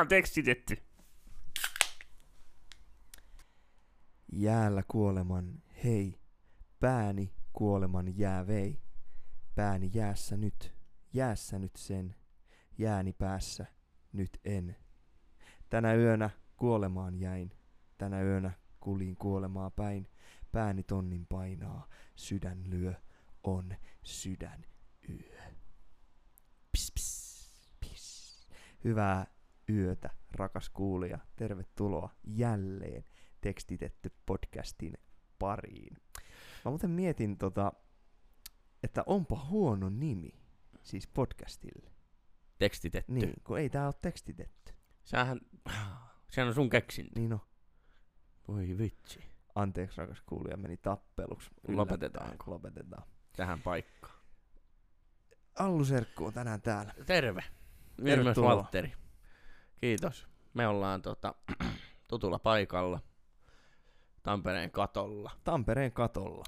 On tekstitetty. Jäällä kuoleman, hei, pääni kuoleman jää vei. Pääni jäässä nyt, jäässä nyt sen, jääni päässä, nyt en. Tänä yönä kuolemaan jäin, tänä yönä kuljin kuolemaa päin. Pääni tonnin painaa, sydän lyö, on sydän yö. Pis, pis, pis. Hyvää yötä, rakas kuulija. Tervetuloa jälleen tekstitetty podcastin pariin. Mä muuten mietin tota, että onpa huono nimi, siis podcastille. Tekstitetty. Niin, kun ei tää ole tekstitetty. Sähän, sehän on sun keksintä. Niin no, Voi vitsi. anteeksi rakas kuulija, meni tappeluksi. Yllättäen. Lopetetaan. Tähän paikkaan. Allu Serkku on tänään täällä. Terve. Myös Tervetuloa. Valtteri. Kiitos. Me ollaan tota, tutulla paikalla. Tampereen katolla. Tampereen katolla.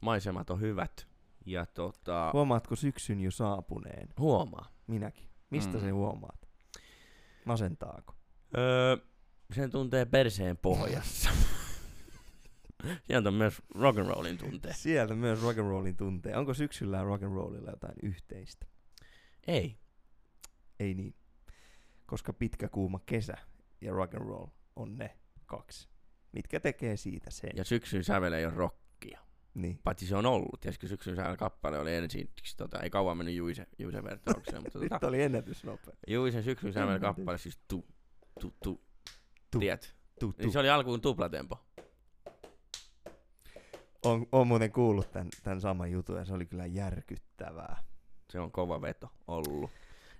Maisemat on hyvät. Ja tota, Huomaatko syksyn jo saapuneen? huomaa. Minäkin. Mistä Mm. se huomaat? Masentaako? Öö, sen tuntee perseen pohjassa. Sieltä on myös rock'n'rollin tuntee. Sieltä myös rock'n'rollin tuntee. Onko syksyllä ja rock'n'rollilla jotain yhteistä? Ei. Ei niin. Koska pitkä kuuma kesä ja rock'n'roll on ne kaksi. Mitkä tekee siitä sen. Ja syksyn sävel ei ole rockia. Niin. Paitsi se on ollut. Tiedätkö, syksyn sävel kappale oli ensin, tota, ei kauan mennyt Juise, Juise vertaukseen, mutta Nyt tota, oli ennätysnopea. Juisen syksyn sävel kappale, siis tu, tu, tu, Tu, tiedät. Tu, tu. Niin se oli alkuun tuplatempo. On, on muuten kuullut tämän, tämän saman jutun ja se oli kyllä järkyttävää. Se on kova veto ollut.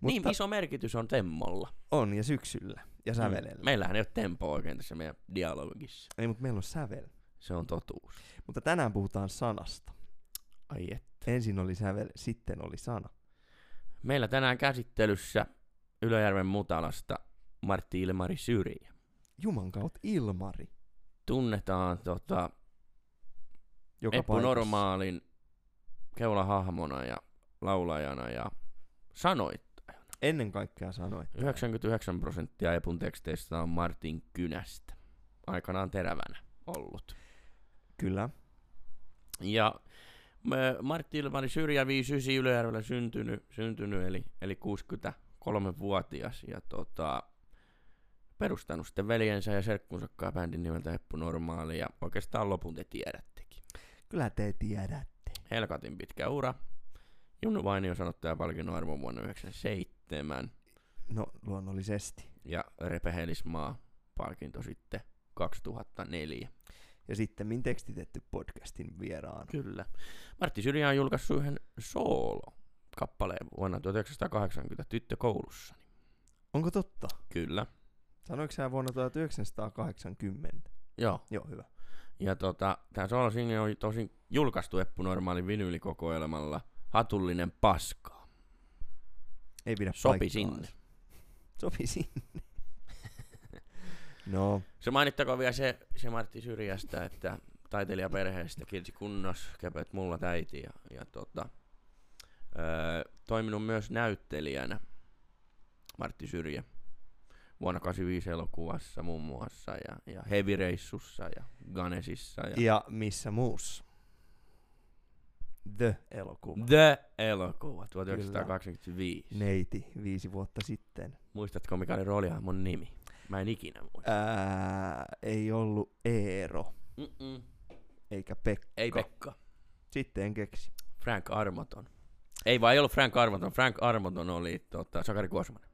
Mutta Niin iso merkitys on temmolla. on ja syksyllä ja sävelellä. Mm. Meillähän ei ole tempoa oikein tässä meidän dialogissa. Ei, mutta meillä on sävel. Se on totuus. Mutta tänään puhutaan sanasta. Ai et. Ensin oli sävel, sitten oli sana. Meillä tänään käsittelyssä Ylöjärven Mutalasta Martti Ilmari Syrjä. Juman kautta Ilmari. Tunnetaan tota, Joka Eppu paikassa. Normaalin keulahahmona ja laulajana ja sanoittajana. Ennen kaikkea sanoit. 99 prosenttia Epun teksteistä on Martin Kynästä. Aikanaan terävänä ollut. Kyllä. Ja Martti Ilmari Syrjä 59 Ylöjärvellä syntynyt, syntynyt eli, eli 63-vuotias ja tota, perustanut sitten veljensä ja serkkunsa bändin nimeltä Heppu Normaali ja oikeastaan lopun te tiedättekin. Kyllä te tiedätte. Helkatin pitkä ura. Junnu Vainio sanottaja palkinnon arvon vuonna 1997 No, luonnollisesti. ja Repe Helismaa palkinto sitten 2004. Ja sitten min tekstitetty podcastin vieraan. Kyllä. Martti Syrjä on julkaissut yhden soolo-kappaleen vuonna 1980 tyttökoulussa. Onko totta? Kyllä. Sanoiko sä vuonna 1980? Joo. Joo, hyvä. Ja tota, tämä soolo single on tosin julkaistu Eppu Normaalin vinyylikokoelmalla Hatullinen paska. Ei pidä Sopi paikkaansa. sinne. Sopi sinne. no, Se mainittakoon vielä se, se Martti Syrjästä, että taiteilijaperheestä Kirsi Kunnos, Kepet mulla täiti ja, ja tota, öö, toiminut myös näyttelijänä Martti Syrjä vuonna 85 elokuvassa muun muassa ja, ja Heavy-reissussa ja Ganesissa ja ja missä muussa? The-elokuva. The-elokuva 1925. Neiti viisi vuotta sitten. Muistatko mikä oli roolihahmon nimi? Mä en ikinä muista. Ää, ei ollut Eero, Mm-mm. eikä Pekka. Ei Pekka. Sitten en keksi. Frank Armaton. Ei vaan ei ollut Frank Armaton. Frank Armaton oli tota, Sakari Kuosmanen.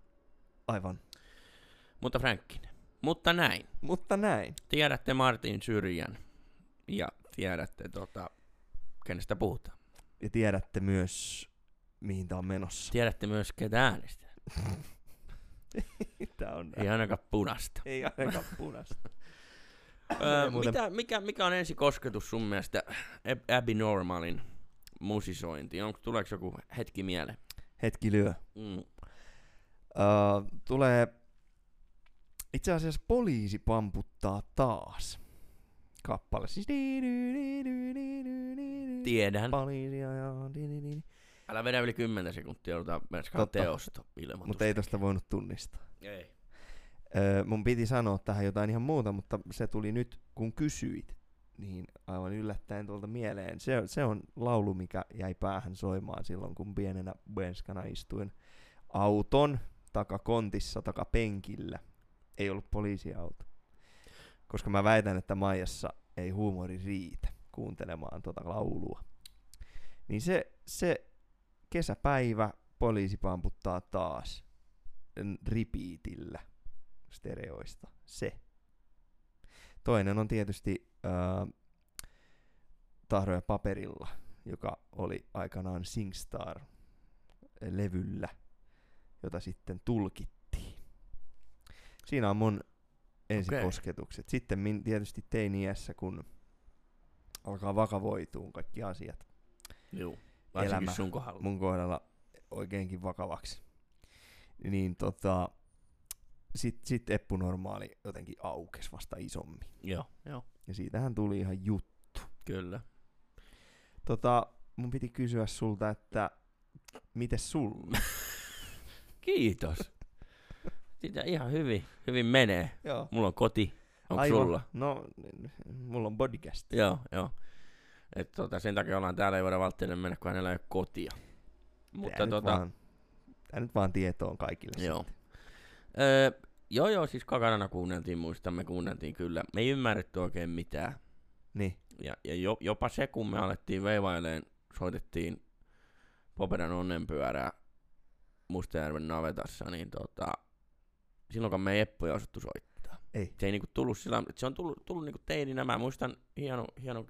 Aivan. Mutta Frankkinen. Mutta näin. Mutta näin. Tiedätte Martin Syrjän. Ja tiedätte, tota, kenestä puhutaan. Ja tiedätte myös, mihin tää on menossa. Tiedätte myös, ketä äänestää. Tää on Ei ainakaan punasta. Ei ainakaan punaista. öö, muuten- mitä, mikä, mikä on ensi kosketus sun mielestä Ab- Abby Normalin musisointiin? Onko, tuleeko joku hetki mieleen? Hetki lyö. Mm. Uh, tulee itse asiassa poliisi pamputtaa taas kappale. Siis Tiedän. poliisia ja. Älä vedä yli 10 sekuntia, Totta. teosto ilmoitus. Mutta ei tosta voinut tunnistaa. Ei. Öö, mun piti sanoa tähän jotain ihan muuta, mutta se tuli nyt, kun kysyit, niin aivan yllättäen tuolta mieleen. Se, se on laulu, mikä jäi päähän soimaan silloin, kun pienenä benskana istuin auton takakontissa, takapenkillä. Ei ollut poliisiauto. Koska mä väitän, että Maijassa ei huumori riitä kuuntelemaan tuota laulua. Niin se, se kesäpäivä poliisi pamputtaa taas repeatillä stereoista. Se. Toinen on tietysti ää, Tahroja paperilla, joka oli aikanaan SingStar-levyllä, jota sitten tulkittiin. Siinä on mun ensikosketukset. Sitten min, tietysti teiniässä, kun alkaa vakavoituun kaikki asiat. Joo, Elämä sun kohdalla. mun kohdalla oikeinkin vakavaksi. Niin tota, sit, sit Eppu Normaali jotenkin aukes vasta isommin. Joo, joo, Ja siitähän tuli ihan juttu. kyllä. Tota, mun piti kysyä sulta, että miten sulla? Kiitos. Sitä ihan hyvin, hyvin menee. Joo. Mulla on koti. Onko Aivan. sulla? No, mulla on bodycast. Joo, joo. Et tota, sen takia ollaan täällä, ei voida välttämättä mennä, kun hänellä ei ole kotia. Mutta tää, tota, nyt vaan, tää nyt vaan tietoon kaikille. joo. sitten. Öö, joo, joo, siis kakarana kuunneltiin, muistan, me kuunneltiin kyllä. Me ei ymmärretty oikein mitään. Niin, Ja, ja jo, jopa se, kun me alettiin veivaileen, soitettiin Popedan onnenpyörää Mustajärven navetassa, niin tota, silloinkaan me ei Eppuja osattu soittaa. ei. Se ei niinku tullut sillä se on tullut, tullut niinku teininä. Mä muistan hieno, hieno,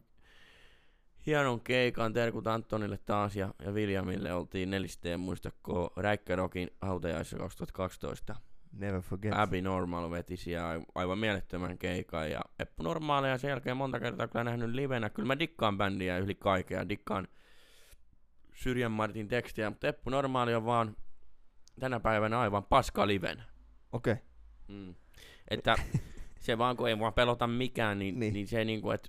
hienon keikan Terkut Antonille taas ja, ja Viljamille oltiin nelisteen muistako Räikkärokin hautajaissa 2012. Never forget. Abby Normal veti siellä aivan mielettömän keikan ja Eppu Normaali ja sen jälkeen monta kertaa kyllä nähnyt livenä. Kyllä mä dikkaan bändiä yli kaikkea, dikkaan Syrjän Martin tekstiä, mutta Eppu Normaali on vaan tänä päivänä aivan paska livenä. Okei. Okay. Mm. Että se vaan kun ei mua pelota mikään, niin, Niin. niin. niin se niinku, että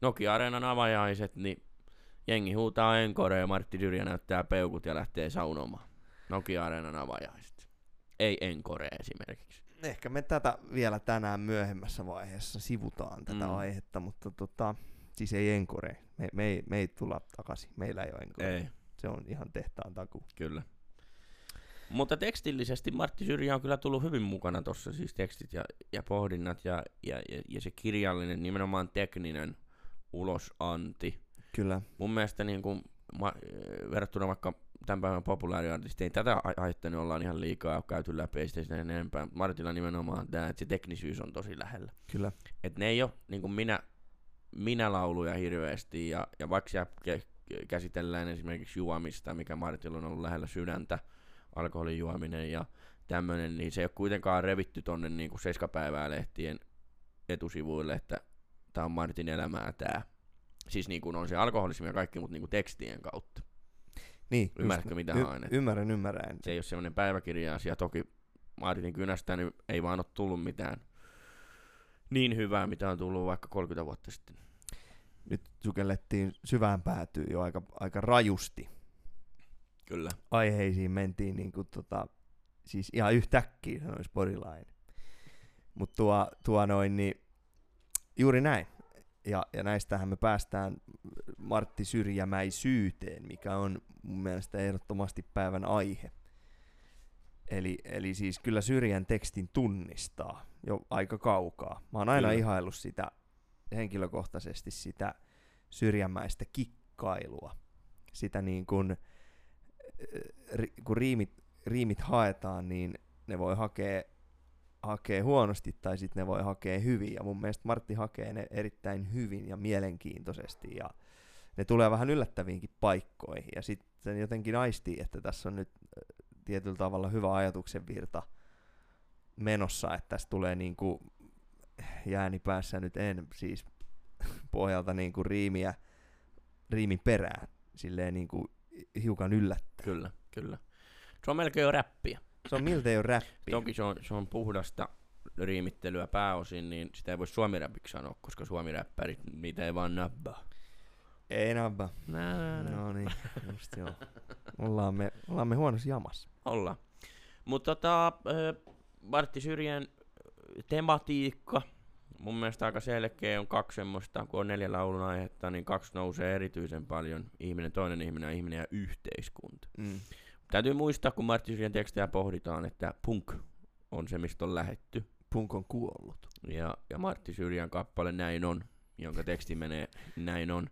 Nokia-areenan avajaiset, niin jengi huutaa Encore ja Martti Syrjä näyttää peukut ja lähtee saunomaan. Nokia-areenan avajaiset. Ei Encore esimerkiksi. Ehkä me tätä vielä tänään myöhemmässä vaiheessa sivutaan tätä Mm. aihetta, mutta tota, siis ei Encore. Me, me, ei, me ei tulla takaisin. Meillä ei ole Encore. Ei, Se on ihan tehtaan taku. kyllä. Mutta tekstillisesti Martti Syrjä on kyllä tullut hyvin mukana tuossa, siis tekstit ja, ja pohdinnat ja, ja, ja, ja se kirjallinen, nimenomaan tekninen ulosanti. Kyllä. mun mielestä niin kuin, ma, verrattuna vaikka tämän päivän populaariartistiin, ei tätä ai- aihetta ollaan ihan liikaa käyty läpi, ei sitä enempää. Martilla nimenomaan tämä, että se teknisyys on tosi lähellä. Kyllä. Et ne ei ole niin kuin minä, minä lauluja hirveästi, ja, ja vaikka siellä käsitellään esimerkiksi juomista, mikä Martilla on ollut lähellä sydäntä, alkoholin juominen ja tämmöinen, niin se ei ole kuitenkaan revitty tonne niin kuin seiskapäivää lehtien etusivuille, että tämä on Martin elämää tämä. Siis niin kuin on se alkoholismi ja kaikki, mutta niin kuin tekstien kautta. Niin, Ymmärrätkö, mitä y- haen? Ymmärrän, ymmärrän. Se ei ole semmoinen päiväkirja-asia. Toki Martin kynästä niin ei vaan ole tullut mitään niin hyvää, mitä on tullut vaikka 30 vuotta sitten. Nyt sukellettiin syvään päätyyn jo aika, aika rajusti. Kyllä. Aiheisiin mentiin niin kuin tota, siis ihan yhtäkkiä sanoisi Porilain. Mutta tuo, tuo noin, niin juuri näin. Ja, ja näistähän me päästään Martti Syrjämäisyyteen, mikä on mun mielestä ehdottomasti päivän aihe. Eli, eli siis kyllä Syrjän tekstin tunnistaa jo aika kaukaa. Mä oon aina Kyllä. ihaillut sitä henkilökohtaisesti sitä syrjämäistä kikkailua. Sitä niin kun, ri, kun riimit, riimit haetaan, niin ne voi hakea, hakea huonosti tai sitten ne voi hakea hyvin. Ja mun mielestä Martti hakee ne erittäin hyvin ja mielenkiintoisesti ja ne tulee vähän yllättäviinkin paikkoihin. Ja sitten jotenkin aistii, että tässä on nyt äh, tietyllä tavalla hyvä ajatuksen virta menossa, että tässä tulee niin kuin jääni päässä nyt en siis pohjalta niin kuin riimiä, riimin perään, silleen niin kuin hiukan yllättä. Kyllä, kyllä. Se on melkein jo räppiä. Se on miltei jo räppi. Toki se on, se on puhdasta riimittelyä pääosin, niin sitä ei voi suomiräpiksi sanoa, koska suomiräppärit, niitä ei vaan nabbaa. Ei nabba. Nää, nää. No niin, just joo. Ollaan me, ollaan me huonossa jamassa. Ollaan. Mutta tota, ö, Martti Syrjän tematiikka, mun mielestä aika selkeä on kaksi semmoista, kun on neljä laulun aihetta, niin kaksi nousee erityisen paljon, ihminen, toinen ihminen ja ihminen ja yhteiskunta. Mm. Täytyy muistaa, kun Martti Syrjän tekstejä pohditaan, että punk on se, mistä on lähetty. Punk on kuollut. Ja, ja Martti Syrjän kappale Näin on, jonka teksti menee Näin on,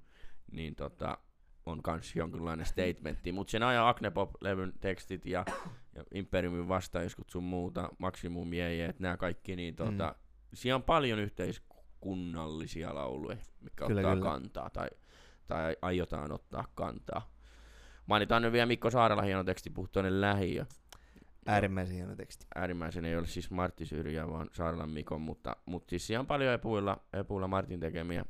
niin tota, on kans jonkinlainen statementti. Mutta sen ajan Agnepop-levyn tekstit ja, ja Imperiumin vastaiskut sun muuta, Maximum Jeejeet, nämä kaikki, niin tota, mm. Siellä on paljon yhteiskunnallisia lauluja, mikä Kyllä, ottaa kyllä. kantaa tai, tai aiotaan ottaa kantaa. Mainitaan nyt vielä Mikko Saarella hieno teksti Puhtoinen lähiö. Äärimmäisen hieno teksti. Äärimmäisen ei ole siis Martti Syrjä, vaan Saaralan Mikon, mutta, mutta siis siellä on paljon epuilla, epuilla Martin tekemiä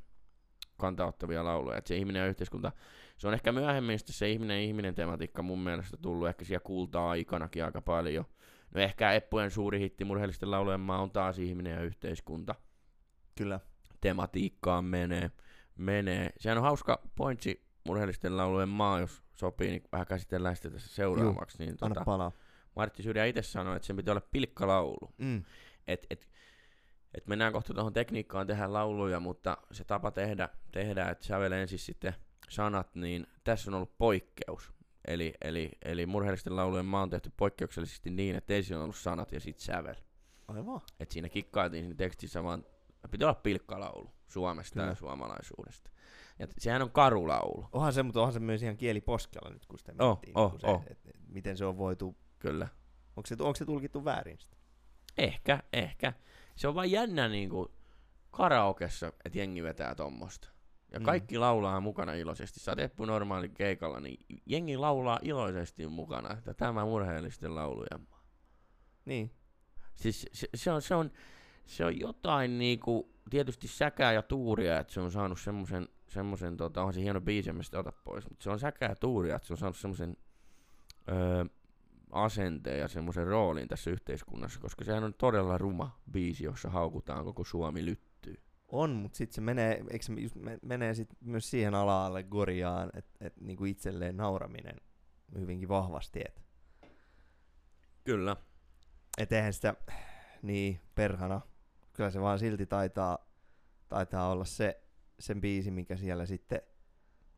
kantaottavia lauluja. Et se ihminen ja yhteiskunta, se on ehkä myöhemmin se ihminen ihminen tematiikka mun mielestä tullut ehkä siellä kulta-aikanakin aika paljon. No ehkä Eppujen suuri hitti murheellisten laulujen maa on taas ihminen ja yhteiskunta. Kyllä. Tematiikkaan menee. menee. Sehän on hauska pointsi murheellisten laulujen maa, jos sopii, niin vähän käsitellään sitä tässä seuraavaksi. Niin Anna tota, palaa. Martti Syrjä itse sanoi, että sen pitää olla pilkkalaulu. Mm. Et, et, et mennään kohta tuohon tekniikkaan tehdä lauluja, mutta se tapa tehdä, tehdä että sävel ensin sitten sanat, niin tässä on ollut poikkeus. Eli, eli, eli murheellisten laulujen maa on tehty poikkeuksellisesti niin, että ensin on ollut sanat ja sitten sävel. Aivan. Et siinä kikkailtiin siinä tekstissä vaan, pitää olla pilkkalaulu Suomesta Kyllä. ja suomalaisuudesta. Ja sehän on karulaulu, Onhan se, mutta onhan se myös ihan kieli poskella nyt, kun sitä Oh, miettii. oh, kun se, oh. Et, et, miten se on voitu, kyllä. onko se, onko se tulkittu väärin sitä? Ehkä, ehkä. Se on vaan jännä niinku karaokessa, että jengi vetää tommosta. Ja Mm. kaikki laulaa mukana iloisesti. Sä oot Eppu normaali keikalla, niin jengi laulaa iloisesti mukana, että tämä murheellisten lauluja. Niin. Siis se, se, on, se, on, se on jotain niinku, tietysti säkää ja tuuria, että se on saanut semmosen, semmosen tota, onhan se hieno biisi, en sitä ota pois, mutta se on säkää ja tuuria, että se on saanut semmosen öö, asenteen ja semmoisen roolin tässä yhteiskunnassa, koska sehän on todella ruma biisi, jossa haukutaan koko Suomi lyttyy. On, mutta sitten se menee, eikö se just me, menee sit myös siihen ala-allegoriaan, että et niinku itselleen nauraminen hyvinkin vahvasti. Et, Kyllä. et eihän sitä, niin perhana, kyllä se vaan silti taitaa, taitaa olla se, sen biisi, mikä siellä sitten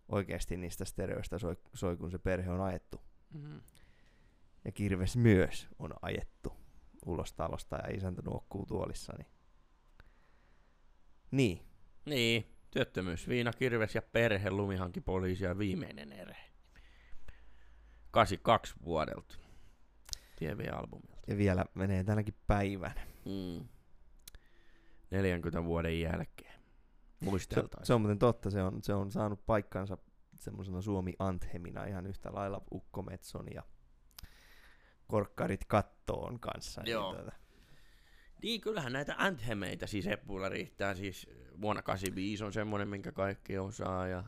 oikeasti niistä stereoista soi, soi, kun se perhe on ajettu. Mm-hmm. Ja Kirves myös on ajettu ulos talosta ja isäntä nuokkuu tuolissa. Niin, niin. Niin, työttömyys, viina, kirves ja perhe, lumihanki, poliisi ja viimeinen ere. 82 vuodelta. TV-albumilta. ja vielä menee tänäkin päivänä. Mm. 40 vuoden jälkeen. Se, Muisteltaisiin. se on muuten totta, se on, se on saanut paikkansa semmoisena Suomi-anthemina ihan yhtä lailla Ukkometson ja Korkkarit kattoon kanssa. Joo. Niin, tuota, Niin, kyllähän näitä anthemeitä siis Eppuilla riittää. Siis vuonna 85 on semmonen, minkä kaikki osaa ja,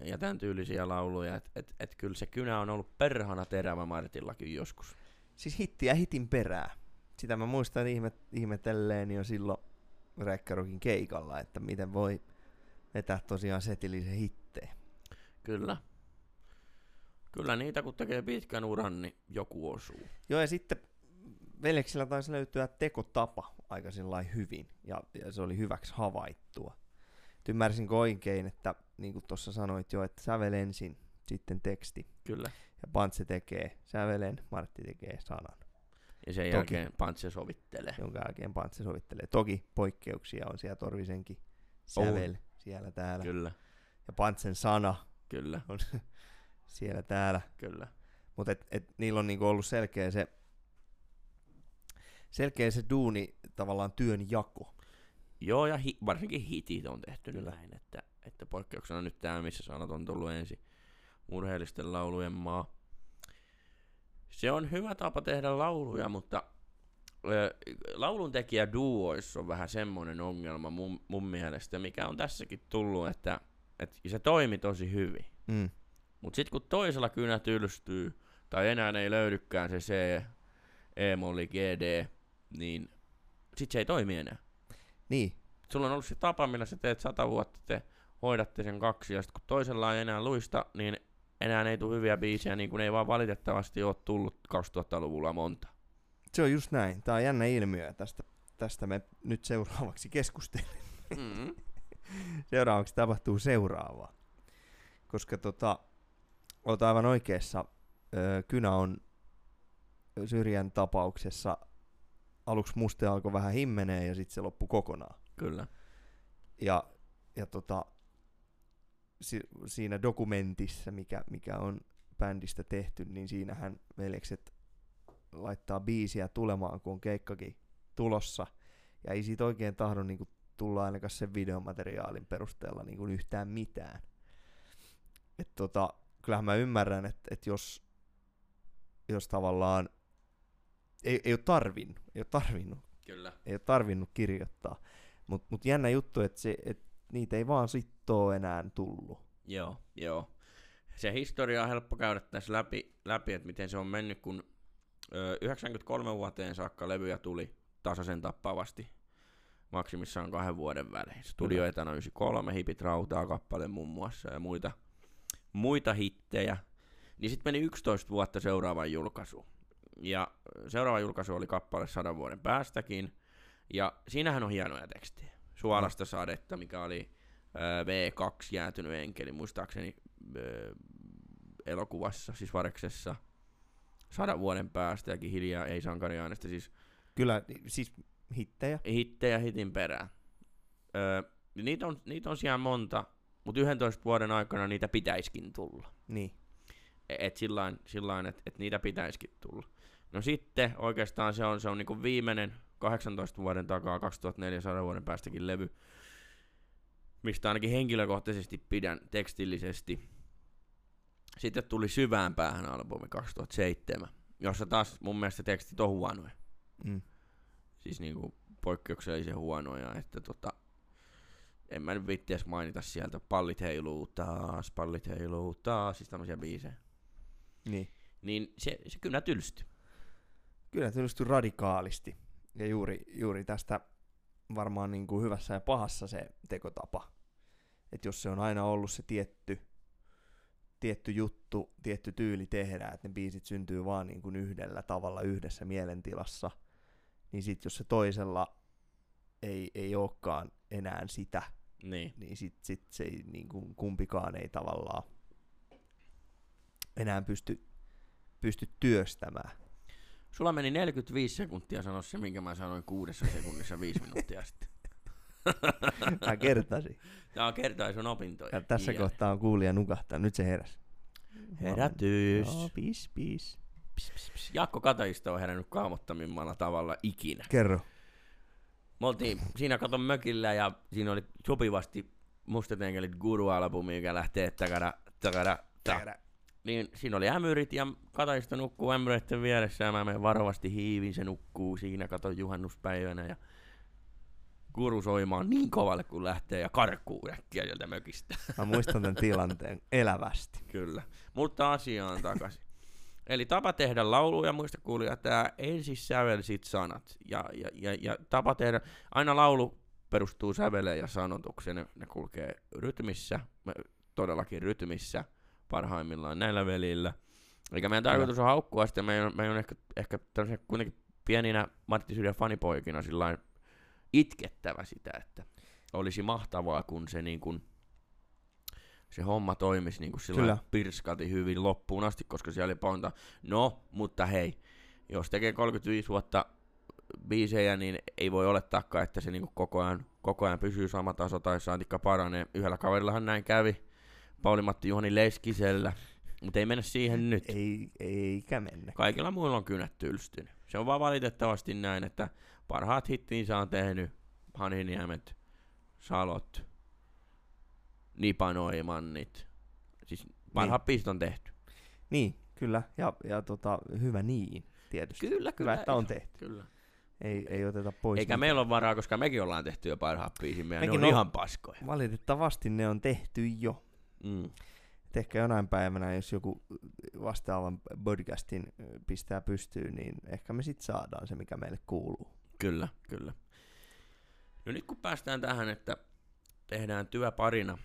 ja tämän tyylisiä lauluja. Et, et, et kyllä se kynä on ollut perhana terävä Martillakin joskus. siis hittiä hitin perää. Sitä mä muistan ihme, ihmetelleen jo silloin Räkkärokin keikalla, että miten voi vetää tosiaan setillisen hittejä. Kyllä. Kyllä niitä, kun tekee pitkän uran, niin joku osuu. Joo, ja sitten veljeksillä taisi löytyä tekotapa aika hyvin, ja, ja se oli hyväksi havaittua. Et ymmärsinkö oikein, että niin kuin tuossa sanoit jo, että sävel ensin, sitten teksti, Kyllä. ja Pantse tekee sävelen, Martti tekee sanan, Ja sen Toki. jälkeen Pantse sovittelee. jonka jälkeen Pantse sovittelee. Toki poikkeuksia on siellä Torvisenkin sävel siellä täällä, Kyllä, ja Pantsen sana kyllä, on siellä täällä. kyllä. Mutta et, et niillä on niinku ollut selkeä se, selkeä se duuni, tavallaan työn jako. Joo, ja hi- varsinkin hitit on tehty Kyllä. Näin, että, että poikkeuksena nyt tämä, missä sanat on tullut ensin. Murheellisten laulujen maa. Se on hyvä tapa tehdä lauluja, mutta lauluntekijä duoissa on vähän semmoinen ongelma mun, mun mielestä, mikä on tässäkin tullut, että, että se toimi tosi hyvin. Mm. Mutta sitten kun toisella kynä tylstyy, tai enää ei löydykään se C, E-molli, GD, niin sit se ei toimi enää. Niin, Sulla on ollut se tapa, millä sä teet sata vuotta, te hoidatte sen kaksi, ja sit kun toisella ei enää luista, niin enää ei tule hyviä biisejä, niin kuin ei vaan valitettavasti ole tullut 2000-luvulla monta. Se on just näin. Tää on jännä ilmiö tästä, tästä me nyt seuraavaksi keskustelemme. Mm. Seuraavaksi tapahtuu seuraavaa. Koska tota, olet aivan oikeassa. Kynä on syrjän tapauksessa aluksi muste alkoi vähän himmenee ja sitten se loppui kokonaan. Kyllä. Ja, ja tota, si, siinä dokumentissa, mikä, mikä on bändistä tehty, niin siinähän veljekset laittaa biisiä tulemaan, kun on keikkakin tulossa. Ja ei siitä oikein tahdo niin kuin, tulla ainakaan sen videomateriaalin perusteella niin kuin, yhtään mitään. Et, tota, kyllähän mä ymmärrän, että et jos, jos tavallaan ei, ei ole tarvinnut, ei ole tarvinnut, Kyllä. ei ole tarvinnut kirjoittaa. Mutta mut jännä juttu, että et niitä ei vaan sit ole enää tullut. Joo, joo. Se historia on helppo käydä tässä läpi, läpi että miten se on mennyt, kun ö, 93 vuoteen saakka levyjä tuli tasaisen tappavasti maksimissaan kahden vuoden välein. Studio Kyllä. etänä 93, Hipit rautaa kappale muun muassa ja muita, muita hittejä. Niin sitten meni 11 vuotta seuraavan julkaisu. Ja seuraava julkaisu oli kappale sadan vuoden päästäkin. Ja siinähän on hienoja tekstejä. Suolasta sadetta, mikä oli ö, V2 jäätynyt enkeli, muistaakseni ö, elokuvassa, siis Vareksessa. Sadan vuoden päästä ja hiljaa ei sankariäänestä, siis Kyllä, siis hittejä. hittejä hitin perään. Öö, niitä, on, niitä on siellä monta, mutta 11 vuoden aikana niitä pitäisikin tulla. Niin. E- Et sillain, sillain että et niitä pitäisikin tulla. No sitten oikeastaan se on, se on niinku viimeinen 18 vuoden takaa, 2400 vuoden päästäkin levy, mistä ainakin henkilökohtaisesti pidän tekstillisesti. Sitten tuli Syvään päähän albumi 2007, jossa taas mun mielestä tekstit on huonoja. Mm. Siis niinku poikkeuksellisen huonoja, että tota, en mä nyt vitti edes mainita sieltä, pallit heiluu taas, pallit heiluu taas, siis tämmöisiä biisejä. Niin. Niin se, se kyllä tylstyi. Kyllä tylstyi radikaalisti. Ja juuri, juuri tästä varmaan niin kuin hyvässä ja pahassa se tekotapa. Että jos se on aina ollut se tietty, tietty juttu, tietty tyyli tehdä, että ne biisit syntyy vaan niin kuin yhdellä tavalla yhdessä mielentilassa, niin sitten jos se toisella ei, ei olekaan enää sitä, Niin. niin sit, sit se ei, niin kuin kumpikaan ei tavallaan enää pysty, pysty työstämään. Sulla meni 45 sekuntia sanoa se, minkä mä sanoin kuudessa sekunnissa viisi minuuttia sitten. Mä kertasin. Tää on kertaisun opintoja. Ja tässä Hieno. kohtaa on kuulija nukahtaa. Nyt se heräs. Herätys. Joo, pis, pis. Pis, pis, pis. Jaakko Kataista on herännyt kaamottamimmalla tavalla ikinä. Kerro. Me oltiin siinä katon mökillä ja siinä oli sopivasti Mustat Enkelit Guru-albumi, mikä lähtee takara, takara, ta. Niin siinä oli ämyrit ja Kataista nukkuu ämyreiden vieressä ja mä menen varovasti hiivin, se nukkuu siinä, katon juhannuspäivänä ja Guru soimaan niin kovalle kun lähtee ja karkuu äkkiä sieltä mökistä. Mä muistan tämän tilanteen elävästi. Kyllä. Mutta asiaan takaisin. Eli tapa tehdä lauluja, muista kuulija, tämä ensin sävel, sit sanat. Ja, ja, ja, ja tapa tehdä, aina laulu perustuu säveleen ja sanotukseen, ne, ne kulkee rytmissä, todellakin rytmissä parhaimmillaan näillä velillä. Eikä meidän tarkoitus on haukkua sitä, meidän, meidän on ehkä, ehkä tämmöisenä kuitenkin pieninä Matti Syrjän fanipoikina sillain itkettävä sitä, että olisi mahtavaa, kun se niin kuin, se homma toimisi niin kuin sillä pirskati hyvin loppuun asti, koska siellä oli monta, no, mutta hei, jos tekee 35 vuotta biisejä, niin ei voi olettaakaan, että se niinku koko, ajan, koko ajan pysyy sama taso tai saatikka paranee. Yhdellä kaverillahan näin kävi, Pauli-Matti Juhani Leskisellä, mutta ei mennä siihen nyt. Ei, eikä mennä. Kaikilla muilla on kynät tylstynyt. Se on vaan valitettavasti näin, että parhaat hittiinsä on tehnyt Hanhiniemet, Salot, Nipanoimannit. Siis parhaat niin. biisit on tehty. Niin, kyllä. Ja, ja tota, hyvä niin, tietysti. Kyllä, Hyvä, että on tehty. Kyllä. Ei, ei oteta pois. Eikä niitä. meillä ole varaa, koska mekin ollaan tehty jo parhaat biisimme ja ne on on- ihan paskoja. Valitettavasti ne on tehty jo. Mm. Et ehkä jonain päivänä, jos joku vastaavan podcastin pistää pystyyn, niin ehkä me sitten saadaan se, mikä meille kuuluu. Kyllä, kyllä. No nyt kun päästään tähän, että tehdään työ parina,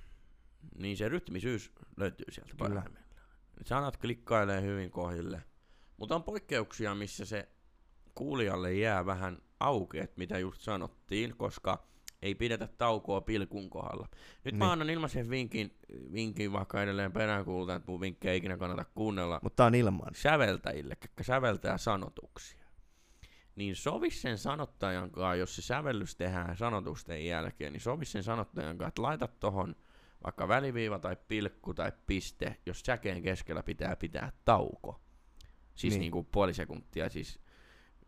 niin se rytmisyys löytyy sieltä parhaimmillaan. Sanat klikkailee hyvin kohdille, mutta on poikkeuksia, missä se kuulijalle jää vähän auki, että mitä just sanottiin, koska ei pidetä taukoa pilkun kohdalla. Nyt niin. mä annan ilmaisen vinkin, vinkin vaikka edelleen peräänkuulutan, että mun vinkkejä ei ikinä kannata kuunnella Mutta on ilman. säveltäjille, ketkä säveltää sanotuksia. Niin sovi sen sanottajan kanssa, jos se sävellys tehdään sanotusten jälkeen, niin sovi sen sanottajan kanssa, että laita tohon vaikka väliviiva tai pilkku tai piste, jos säkeen keskellä pitää pitää tauko. Siis Niin. niin. niinku puoli sekuntia, siis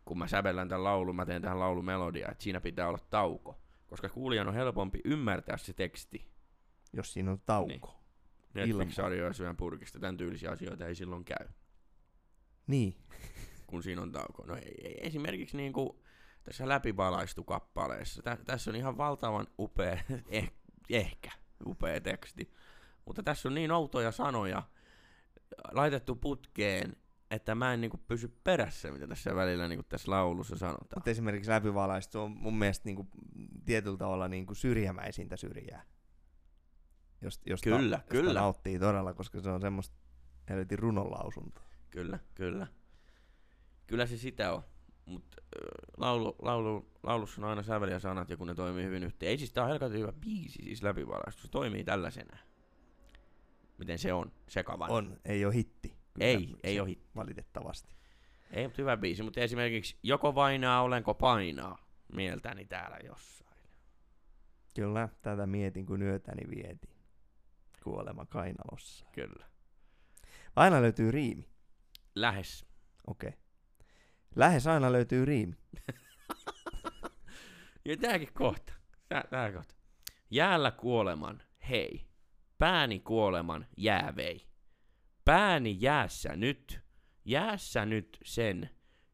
kun mä sävellän tämän laulun, mä teen tähän laulumelodia, että siinä pitää olla tauko. Koska kuulijan on helpompi ymmärtää se teksti. Jos siinä on tauko. Netflix-sarjoja syön purkista, tämän tyylisiä asioita ei silloin käy. Niin. kun siinä on tauko. No ei, ei, esimerkiksi niin kuin tässä läpivalaistu kappaleessa. Tä, tässä on ihan valtavan upea, eh, ehkä upea teksti. Mutta tässä on niin outoja sanoja laitettu putkeen, että mä en niin kuin pysy perässä, mitä tässä välillä niin kuin tässä laulussa sanotaan. Mutta esimerkiksi läpivalaistu on mun mielestä niinku tietyllä tavalla niinku syrjämäisintä syrjää. Jos, josta, Kyllä, josta kyllä. nauttii todella, koska se on semmoista helvetin runonlausuntoa. Kyllä, kyllä. Kyllä se sitä on. Mutta laulu, laulu, laulussa on aina sävel ja sanat, ja kun ne toimii hyvin yhteen. Ei siis tää on helkatin hyvä biisi, siis läpivalaistu. Se toimii tällaisena. Miten se on, sekavan. On, ei ole hitti. Ei, Se- ei ole hitti. Valitettavasti. Ei, mutta hyvä biisi. Mutta esimerkiksi joko vainaa, olenko painaa, mieltäni täällä jossain. Kyllä, tätä mietin kun yötäni vietin. Kuolema kainalossa. Kyllä. Aina löytyy riimi. Lähes. Okei. Okay. Lähes aina löytyy riimi. Ja tääkin kohta. Tää, tää kohta. Jäällä kuoleman, hei. Pääni kuoleman, jäävei. Pääni jäässä nyt. Jäässä nyt sen.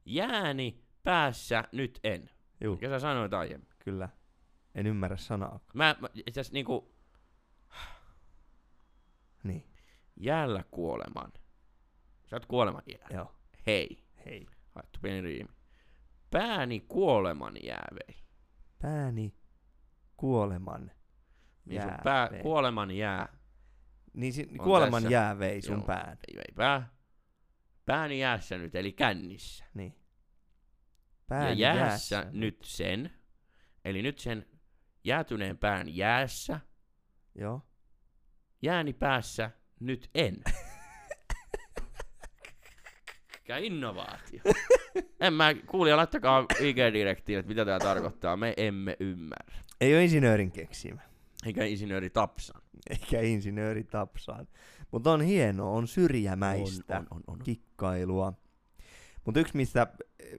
Jääni päässä nyt en. Juu, Ja sä sanoit aiemmin. kyllä. En ymmärrä sanaa. Mä, mä itse asiassa niinku Niin, jäällä kuoleman. Sä oot kuoleman jäällä. joo. Hei. Hei. Haettu pieni riimi. Pääni kuoleman jäävei. Pääni kuoleman Niin sun jää pää, kuoleman jää. Niin si- kuoleman tässä. jää vei sun Joo. pään. Ei pää. Pääni jäässä nyt, eli kännissä. Niin. ja Pääni jäässä nyt sen, eli nyt sen jäätyneen pään jäässä, Joo. jääni päässä, nyt en. Mikä innovaatio. en mä, kuulija, laittakaa IG-direktiin, että mitä tämä tarkoittaa. Me emme ymmärrä. Ei ole insinöörin keksimä. Eikä insinööri Tapsan. Eikä insinööri tapsaan. Mutta on hienoa, on syrjämäistä On, on, on, on. kikkailua. Mutta yksi, mistä,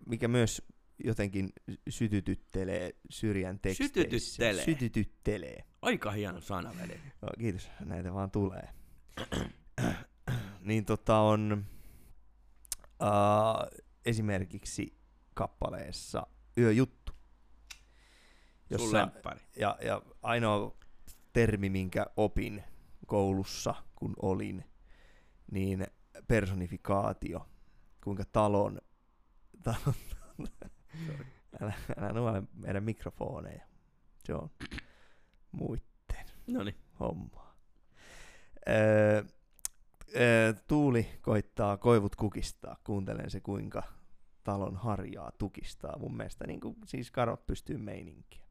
mikä myös jotenkin sytytyttelee syrjän teksteissä. Sytytyttelee? Sytytyttelee. Aika hieno sana, veli. No, kiitos, näitä vaan tulee. niin tota on uh, esimerkiksi kappaleessa Yöjuttu. Sun Jossa, lemppari. ja, ja ainoa termi, minkä opin koulussa, kun olin, niin personifikaatio. Kuinka talon, talon älä, älä nuole meidän mikrofoneja. Se on muitten No niin. hommaa. Öö, öö, Tuuli koittaa koivut kukistaa. Kuuntelen se, kuinka talon harjaa tukistaa. Mun mielestä niin kuin, siis karot pystyy meininkiä.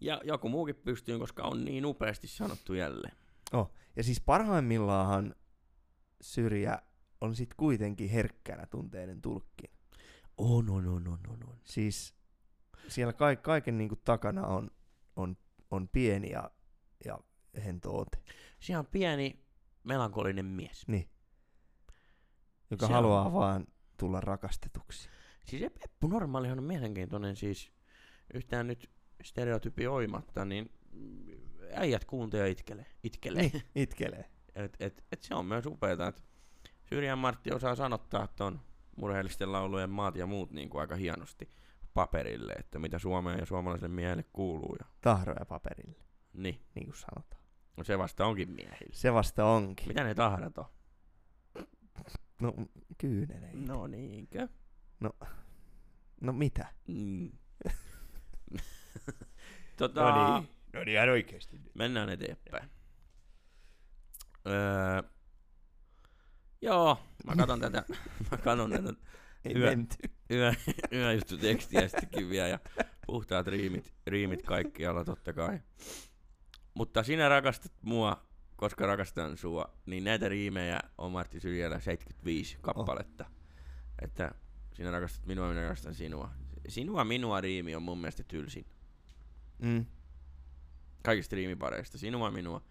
Ja joku muukin pystyy, koska on niin upeasti sanottu jälleen. Oh. Ja siis parhaimmillaanhan syrjä on sit kuitenkin herkkänä tunteiden tulkki. On, on, on, on, on, on. Siis siellä ka- kaiken niin kuin takana on, on, on pieni ja, ja hento ote. Siinä on pieni melankolinen mies. Niin. Joka Se on- haluaa vaan tulla rakastetuksi. Siis se Peppu Normaalihan on mielenkiintoinen siis yhtään nyt stereotypioimatta, niin äijät kuuntelee ja itkelee. itkelee. Niin, itkelee. et, et, et se on myös upeeta, että Syrjän Martti osaa sanottaa ton murheellisten laulujen maat ja muut niin kuin aika hienosti paperille, että mitä Suomeen ja suomalaiselle miehelle kuuluu. Ja, Tahroja paperille, niin, niin kuin sanotaan. no se vasta onkin miehille. Se vasta onkin. Mitä ne tahrat on? No, kyyneleitä. No niinkö? No mitä? Mm. tota, No niin. No niin, ihan oikeesti. Mennään eteenpäin. Öö, joo, mä katon tätä, mä katon tätä Ei Yö. menty. yö, yöjuttu tekstiä sittenkin vielä ja puhtaat riimit, riimit kaikkialla totta kai. Mutta sinä rakastat mua, koska rakastan sua, niin näitä riimejä on Martti Syrjälä 75 kappaletta. Että sinä rakastat minua, minä rakastan sinua. Sinua minua riimi on mun mielestä tylsin. Mm. Kaikista riimipareista. Sinua minua.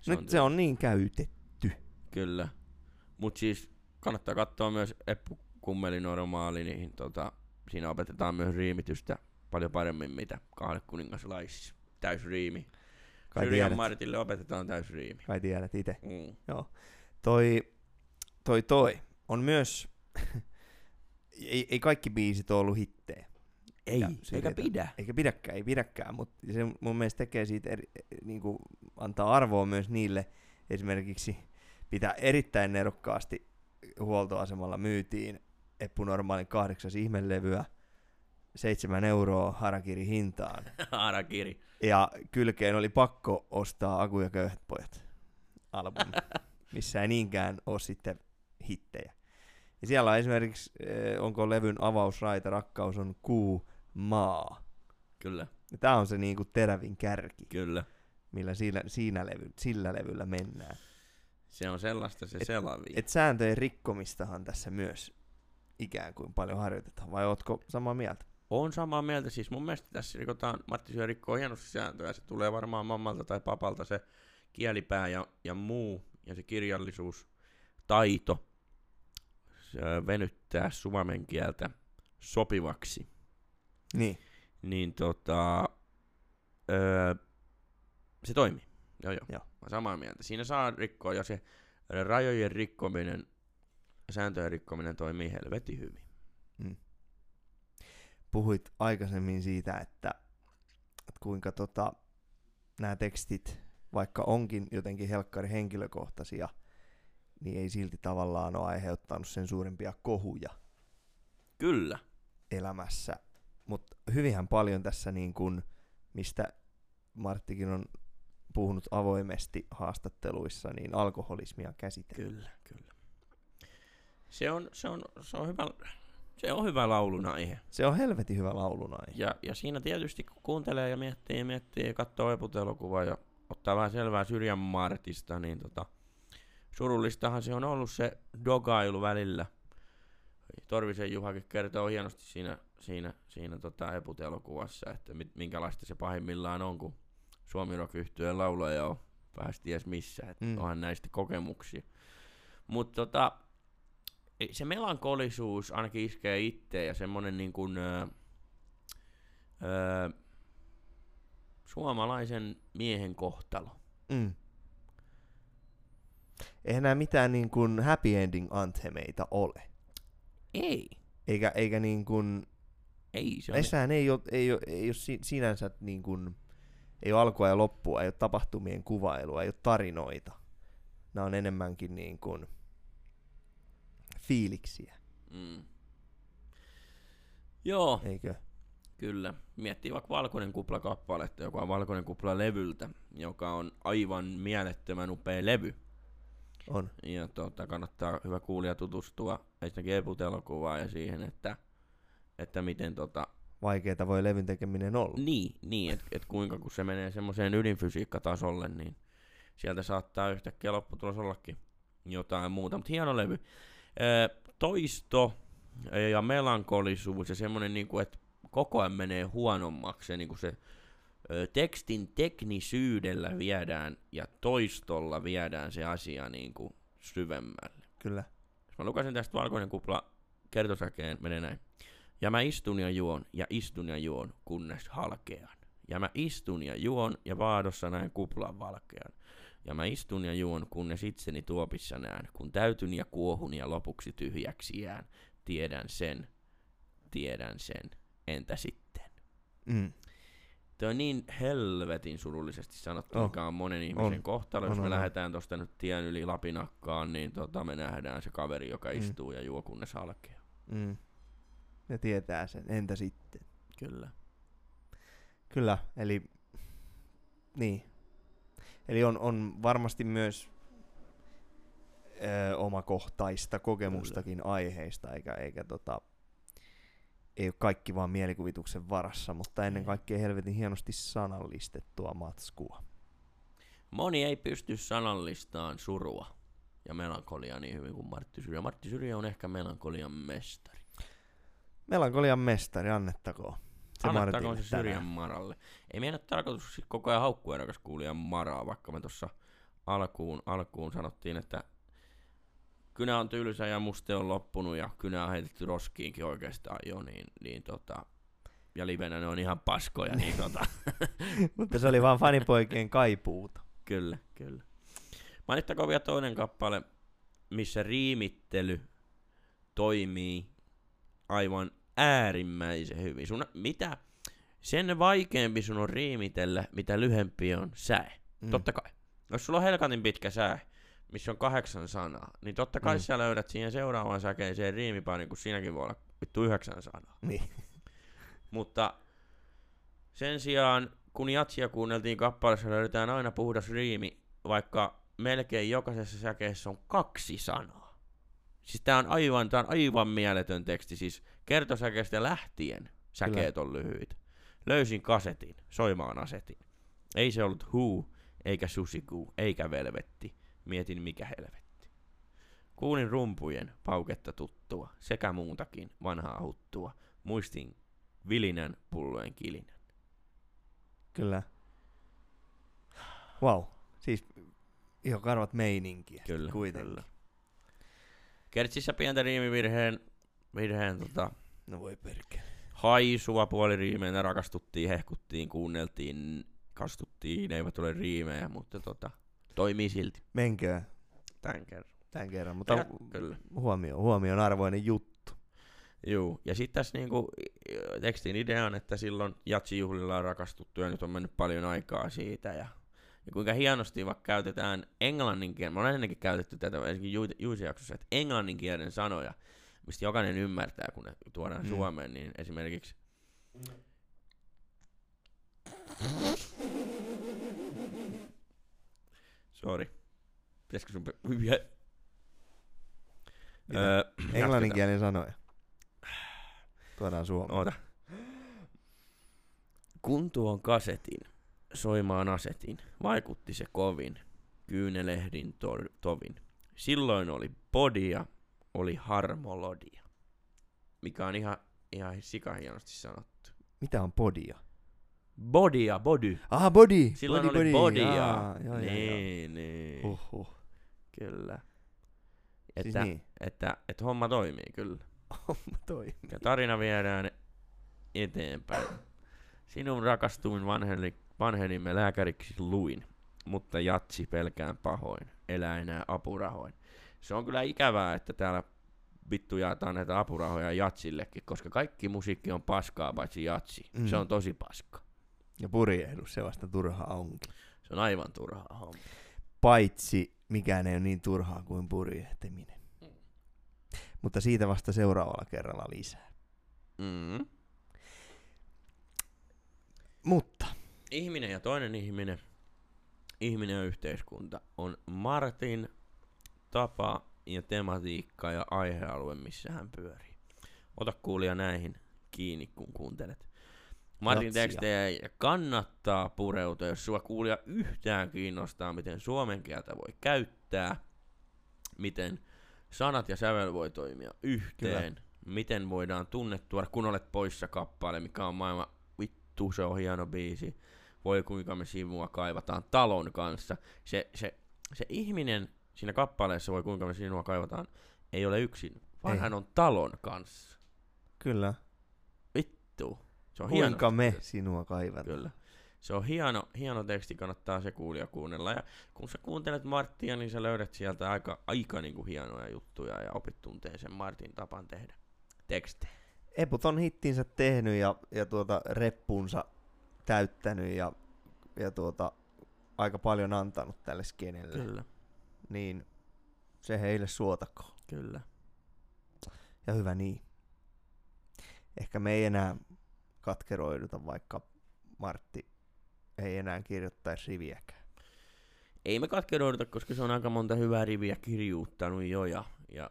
Se, Nyt se on niin käytetty. Kyllä. Mut siis kannattaa katsoa myös Eppu Kummeli Normaali, niin tota, siinä opetetaan myös riimitystä paljon paremmin mitä kahdelle kuningaslaisissa. Täysriimi. Kai Syrjän tiedät, Martille opetetaan täysriimi. kai tiedät itse. Mm. Joo. Toi, toi, toi on myös, ei, ei kaikki biisit ole ollut hittejä. Ei, Ja eikä pidä. Eikä pidäkään, ei pidäkään, mutta se mun mielestä tekee siitä, eri, niin kuin antaa arvoa myös niille, esimerkiksi pitää erittäin nerokkaasti huoltoasemalla myytiin Eppu Normaalin kahdeksas ihmelevyä, seitsemän euroa harakiri hintaan. Harakiri. Ja kylkeen oli pakko ostaa Aku ja köyhät pojat albumi, missä ei niinkään ole sitten hittejä. Ja siellä on esimerkiksi, eh, onko levyn avausraita, rakkaus on kuu, maa. Kyllä, Ja tää on se niinku terävin kärki, kyllä. millä siinä, siinä levy, sillä levyllä mennään. Se on sellaista se Et- selavi. Et sääntöjen rikkomistahan tässä myös ikään kuin paljon harjoitetaan, vai ootko samaa mieltä? On samaa mieltä, siis mun mielestä tässä rikotaan, Matti Syö rikkoo hienosti sääntöjä, se tulee varmaan mammalta tai papalta se kielipää ja, ja muu, ja se kirjallisuus, taito, se venyttää suomen kieltä sopivaksi, Niin. niin tota, öö, se toimii. Joo, joo. Joo. Mä samaa mieltä. Siinä saa rikkoa, ja se rajojen rikkominen, sääntöjen rikkominen toimii helvetin hyvin. Puhuit aikaisemmin siitä, että, että kuinka tota, nämä tekstit, vaikka onkin jotenkin helkkari henkilökohtaisia, niin ei silti tavallaan ole aiheuttanut sen suurempia kohuja Kyllä. elämässä. Hyvinhän paljon tässä, niin kun, mistä Marttikin on puhunut avoimesti haastatteluissa, niin alkoholismia käsitellään. Kyllä, kyllä. Se on, se on, se on hyvä, se on hyvä laulun aihe. Se on helvetin hyvä laulun aihe. Ja, ja siinä tietysti kun kuuntelee ja miettii ja miettii ja katsoo eput-elokuvaa ja ottaa vähän selvää Syrjän Martista, niin tota, surullistahan se on ollut se dogailu välillä. Torvisen Juhakin kertoo hienosti siinä, siinä, siinä tota eput-elokuvassa, että mit, minkälaista se pahimmillaan on, kun Suomi rock yhtyeen laulaja on vähän ties missä, että Mm. onhan näistä kokemuksia. Mutta tota, se melankolisuus ainakin iskee itteen ja semmonen niin kuin, öö, öö, suomalaisen miehen kohtalo. Mm. Eihän nämä mitään niin kuin happy ending anthemeita ole. Ei. Eikä, eikä niin kuin, Ei, se näissähän ei ole, ei ole, ei ole si- sinänsä niin kuin, ei ole alkua ja loppua, ei ole tapahtumien kuvailua, ei ole tarinoita. Nämä on enemmänkin niin kuin fiiliksiä, mm. Joo, eikö? kyllä. Miettii vaikka Valkoinen kupla-kappaletta, joka on Valkoinen kupla-levyltä, joka on aivan mielettömän upea levy. On. Ja tota, kannattaa hyvä kuulija tutustua ensinnäkin eput-elokuvaan ja siihen, että, että miten tota, Vaikeeta voi levyn tekeminen olla. Niin, niin että et kuinka kun se menee semmoiseen ydinfysiikkatasolle, niin sieltä saattaa yhtäkkiä lopputulos ollakin jotain muuta. Mutta hieno levy. Ö, toisto ja melankolisuus ja semmoinen, niinku, että koko ajan menee huonommaksi. Se, niinku se ö, tekstin teknisyydellä viedään ja toistolla viedään se asia niinku syvemmälle. Kyllä. Jos mä lukasin tästä Valkoinen kupla kertosäkeen, menee näin. Ja mä istun ja juon, ja istun ja juon, kunnes halkean. Ja mä istun ja juon, ja vaadossa näen kuplan valkean. Ja mä istun ja juon, kunnes itseni tuopissa näen, kun täytyn ja kuohun ja lopuksi tyhjäksi jään. Tiedän sen, tiedän sen, entä sitten? Mm. Tuo on niin helvetin surullisesti sanottu, oh. mikä on monen ihmisen On. kohtalo. Jos On, me on, on. lähdetään tuosta nyt tien yli Lapinakkaan, niin tota, me nähdään se kaveri, joka Mm. istuu ja juo kunnes halkeaa. Mm. Ne tietää sen. Entä sitten? Kyllä. Kyllä, eli niin. Eli on, on varmasti myös ö, omakohtaista kokemustakin aiheista, eikä, eikä tota, ei ole kaikki vaan mielikuvituksen varassa, mutta ennen Ei. kaikkea helvetin hienosti sanallistettua matskua. Moni ei pysty sanallistaan surua ja melankoliaa niin hyvin kuin Martti Syrjä. Martti Syrjä on ehkä melankolian mestari. Melankolian mestari, annettakoon. Se Annettakoon se Syrjän. Maralle. Ei meidän ole tarkoitus koko ajan haukkua rakas kuulija Maraa, vaikka me tuossa alkuun, alkuun sanottiin, että kynä on tylsä ja muste on loppunut ja kynä on heitetty roskiinkin oikeastaan jo, niin, niin tota, ja livenä ne on ihan paskoja, niin tota, Mutta se oli vaan fanipoikien kaipuuta. Kyllä, kyllä. Mainittakoon vielä toinen kappale, missä riimittely toimii aivan äärimmäisen hyvin. Sun, mitä? Sen vaikeampi sun on riimitellä, mitä lyhempi on säe. Mm. Totta kai. Jos sulla on helkatin pitkä säe, missä on kahdeksan sanaa, niin totta kai Mm. sä löydät siihen seuraavaan säkeeseen riimipaarin, kun siinäkin voi olla vittu yhdeksän sanaa. Niin. Mutta sen sijaan, kun jatsia kuunneltiin kappaleessa, löydetään aina puhdas riimi, vaikka melkein jokaisessa säkeessä on kaksi sanaa. Siis tää on aivan, tää on aivan mieletön teksti, siis kertosäkeestä lähtien säkeet on lyhyitä. Löysin kasetin, soimaan asetin. Ei se ollut huu, eikä susikuu, eikä velvetti. Mietin mikä helvetti. Kuulin rumpujen pauketta tuttua, sekä muutakin vanhaa huttua. Muistin vilinän pullojen kilinän. Kyllä. Wow. Siis ihan karvat meininkiä. Kyllä, Kuitenkin. kyllä. Kertsissä pientä riimivirheen virheen, tota, No voi perkele. haisua puoliriimeenä rakastuttiin, hehkuttiin, kuunneltiin, kastuttiin, eivät ole riimejä, mutta tota, toimii silti. Menkää Tän kerran. tämän kerran, mutta Ja, kyllä. huomio, huomion arvoinen juttu. Juu, ja sitten tässä niinku, tekstin idea on, että silloin jatsijuhlilla on rakastuttu ja nyt on mennyt paljon aikaa siitä. Ja, ja kuinka hienosti vaikka käytetään englannin kielen, mä olen ennenkin käytetty tätä ensinnäkin Ju- Juisin jaksossa, että englannin kielen sanoja, mistä jokainen ymmärtää, kun ne tuodaan Mm. Suomeen, niin esimerkiksi Sorry. Pitäisikö sun... Öö, Englanninkielinen sanoja. Tuodaan Suomeen. Oota. Kun tuon kasetin soimaan asetin, vaikutti se kovin, kyynelehdin tor- tovin. Silloin oli podia, oli harmolodia. Mikä on ihan, ihan sikahienosti sanottu. Mitä on podia? Bodia, body. Ah, body! Silloin body, oli body. bodia. Jaa, joo, niin, joo. niin. Huhhuh. Kyllä. Siis Että, niin. että, että homma toimii kyllä. Homma toimii. Ja tarina viedään eteenpäin. Sinun rakastuin vanheni, vanhenimme lääkäriksi luin, mutta jatsi pelkään pahoin, elää enää apurahoin. Se on kyllä ikävää, että täällä vittu jaetaan näitä apurahoja jatsillekin, koska kaikki musiikki on paskaa paitsi jatsi. Mm. Se on tosi paska. Ja purjehdus se vasta turha onkin. Se on aivan turhaa homma. Paitsi mikään ei ole niin turhaa kuin purjehtiminen. Mm. Mutta siitä vasta seuraavalla kerralla lisää. Mm. Mutta Ihminen ja toinen ihminen, ihminen ja yhteiskunta on Martin tapa ja tematiikka ja aihealue, missä hän pyörii. Ota kuulija näihin kiinni, kun kuuntelet. Martin tekstejä kannattaa pureutua, jos sua kuulija yhtään kiinnostaa, miten suomen kieltä voi käyttää, miten sanat ja sävel voi toimia yhteen, miten voidaan tunnettua, kun olet poissa kappale, mikä on maailman vittu, se on hieno biisi. Voi kuinka me sivua kaivataan talon kanssa. Se, se, se ihminen siinä kappaleessa voi kuinka me sinua kaivataan ei ole yksin, vaan Ei. hän on talon kanssa. kyllä, Vittu. Se on hieno. kuinka me sinua kaivataan. Kyllä. Se on hieno, hieno teksti, kannattaa se kuulija kuunnella. Ja kun sä kuuntelet Marttia, niin sä löydät sieltä aika, aika niinku hienoja juttuja ja opit tuntee sen Martin tapan tehdä tekstejä. Eput on hittinsä tehnyt ja, ja tuota reppunsa täyttänyt ja, ja tuota, aika paljon antanut tälle skenelle. Kyllä, Niin se heille suotakoon. kyllä. Ja hyvä niin. Ehkä me ei enää katkeroiduta, vaikka Martti ei enää kirjoittaisi riviäkään. Ei me katkeroiduta, koska se on aika monta hyvää riviä kirjuuttanut jo ja, ja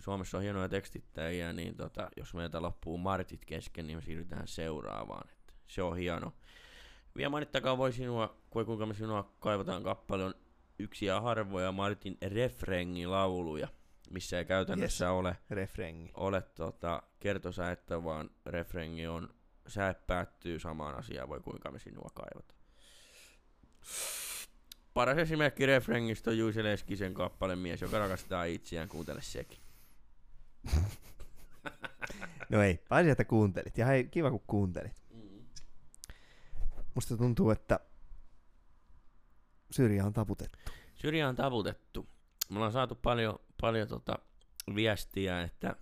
Suomessa on hienoja tekstittäjiä, niin tota, jos meiltä loppuu Martit kesken, niin me siirrytään seuraavaan. Se on hieno. Vielä mainittakaa voi sinua, kui kuinka me sinua kaivataan kappale on yksi ja harvoja Martin refrengilauluja, missä ei käytännössä yes. ole, Refrengi. ole tota, kertosäettä, vaan refrengi on, säe päättyy samaan asiaan, voi kuinka me sinua kaivataan. Paras esimerkki refrengistä on Juise Leskisen kappale Mies, joka rakastaa itseään, kuuntele sekin. No ei, pääsi, että kuuntelit. Ja hei, kiva kun kuuntelit. Musta tuntuu, että syrjä on taputettu. Syrjä on taputettu. Me ollaan saatu paljon, paljon tota viestiä, että,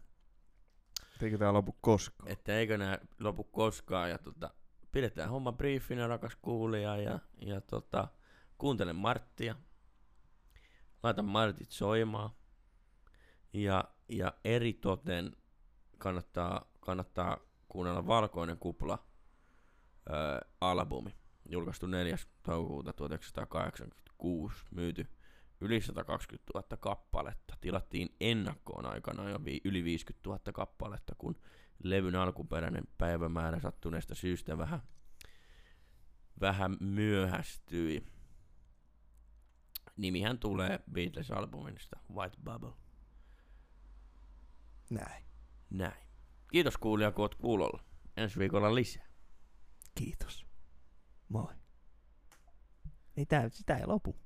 Eikö tää lopu koskaan? että eikö nämä lopu koskaan. Ja tota, pidetään homma briefinä, rakas kuulija. Ja, ja tota, kuuntele Marttia. Laita Martit soimaan. Ja, ja eritoten kannattaa, kannattaa kuunnella Valkoinen kupla ää, albumi. Julkaistu 4. toukokuuta 1986. Myyty yli 120 000 kappaletta. Tilattiin ennakkoon aikana jo vi- yli 50 000 kappaletta, kun levyn alkuperäinen päivämäärä sattuneesta syystä vähän, vähän myöhästyi. Nimihän tulee Beatles-albumista White Bubble. Näin. Näin. Kiitos kuulija, kun oot kuulolla. Ensi viikolla lisää. Kiitos. Moi. Ei tää, sitä ei lopu.